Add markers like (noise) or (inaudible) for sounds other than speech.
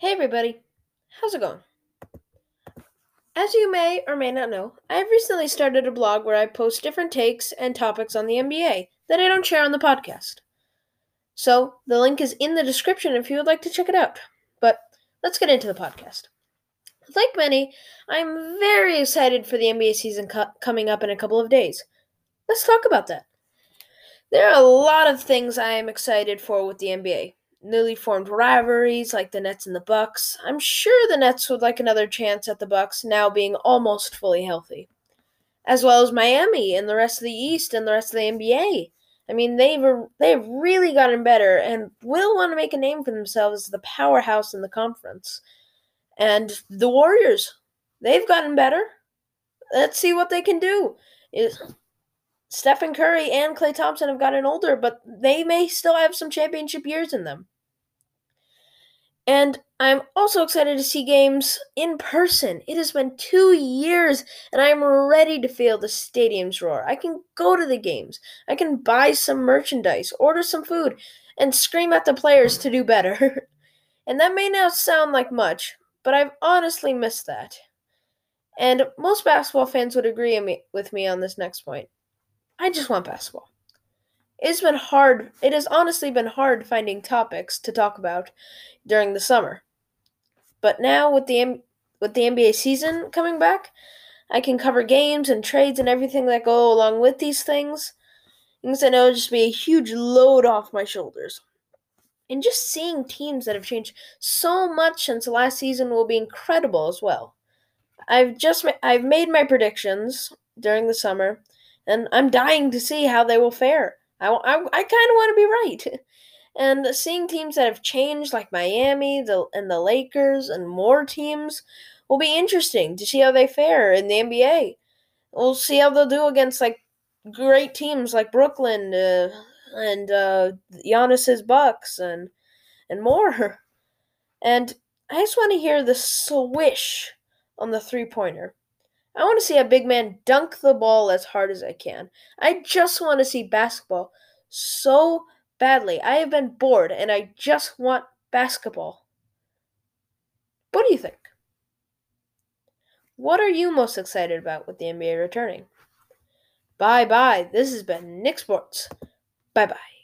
Hey everybody, how's it going? As you may or may not know, I've recently started a blog where I post different takes and topics on the NBA that I don't share on the podcast. So, the link is in the description if you would like to check it out. But let's get into the podcast. Like many, I'm very excited for the NBA season co- coming up in a couple of days. Let's talk about that. There are a lot of things I am excited for with the NBA newly formed rivalries like the Nets and the Bucks. I'm sure the Nets would like another chance at the Bucks now being almost fully healthy. As well as Miami and the rest of the East and the rest of the NBA. I mean, they've they've really gotten better and will want to make a name for themselves as the powerhouse in the conference. And the Warriors, they've gotten better. Let's see what they can do. Stephen Curry and Klay Thompson have gotten older, but they may still have some championship years in them. And I'm also excited to see games in person. It has been two years, and I'm ready to feel the stadiums roar. I can go to the games, I can buy some merchandise, order some food, and scream at the players to do better. (laughs) and that may not sound like much, but I've honestly missed that. And most basketball fans would agree with me on this next point. I just want basketball. It's been hard. It has honestly been hard finding topics to talk about during the summer. But now with the with the NBA season coming back, I can cover games and trades and everything that go along with these things. Things that will just be a huge load off my shoulders. And just seeing teams that have changed so much since last season will be incredible as well. I've just I've made my predictions during the summer, and I'm dying to see how they will fare. I, I, I kind of want to be right. And seeing teams that have changed, like Miami the, and the Lakers, and more teams, will be interesting to see how they fare in the NBA. We'll see how they'll do against like great teams like Brooklyn uh, and uh, Giannis's Bucks and and more. (laughs) And I just want to hear the swish on the three pointer. I want to see a big man dunk the ball as hard as I can. I just want to see basketball so badly. I have been bored and I just want basketball. What do you think? What are you most excited about with the NBA returning? Bye bye. This has been Nick Sports. Bye bye.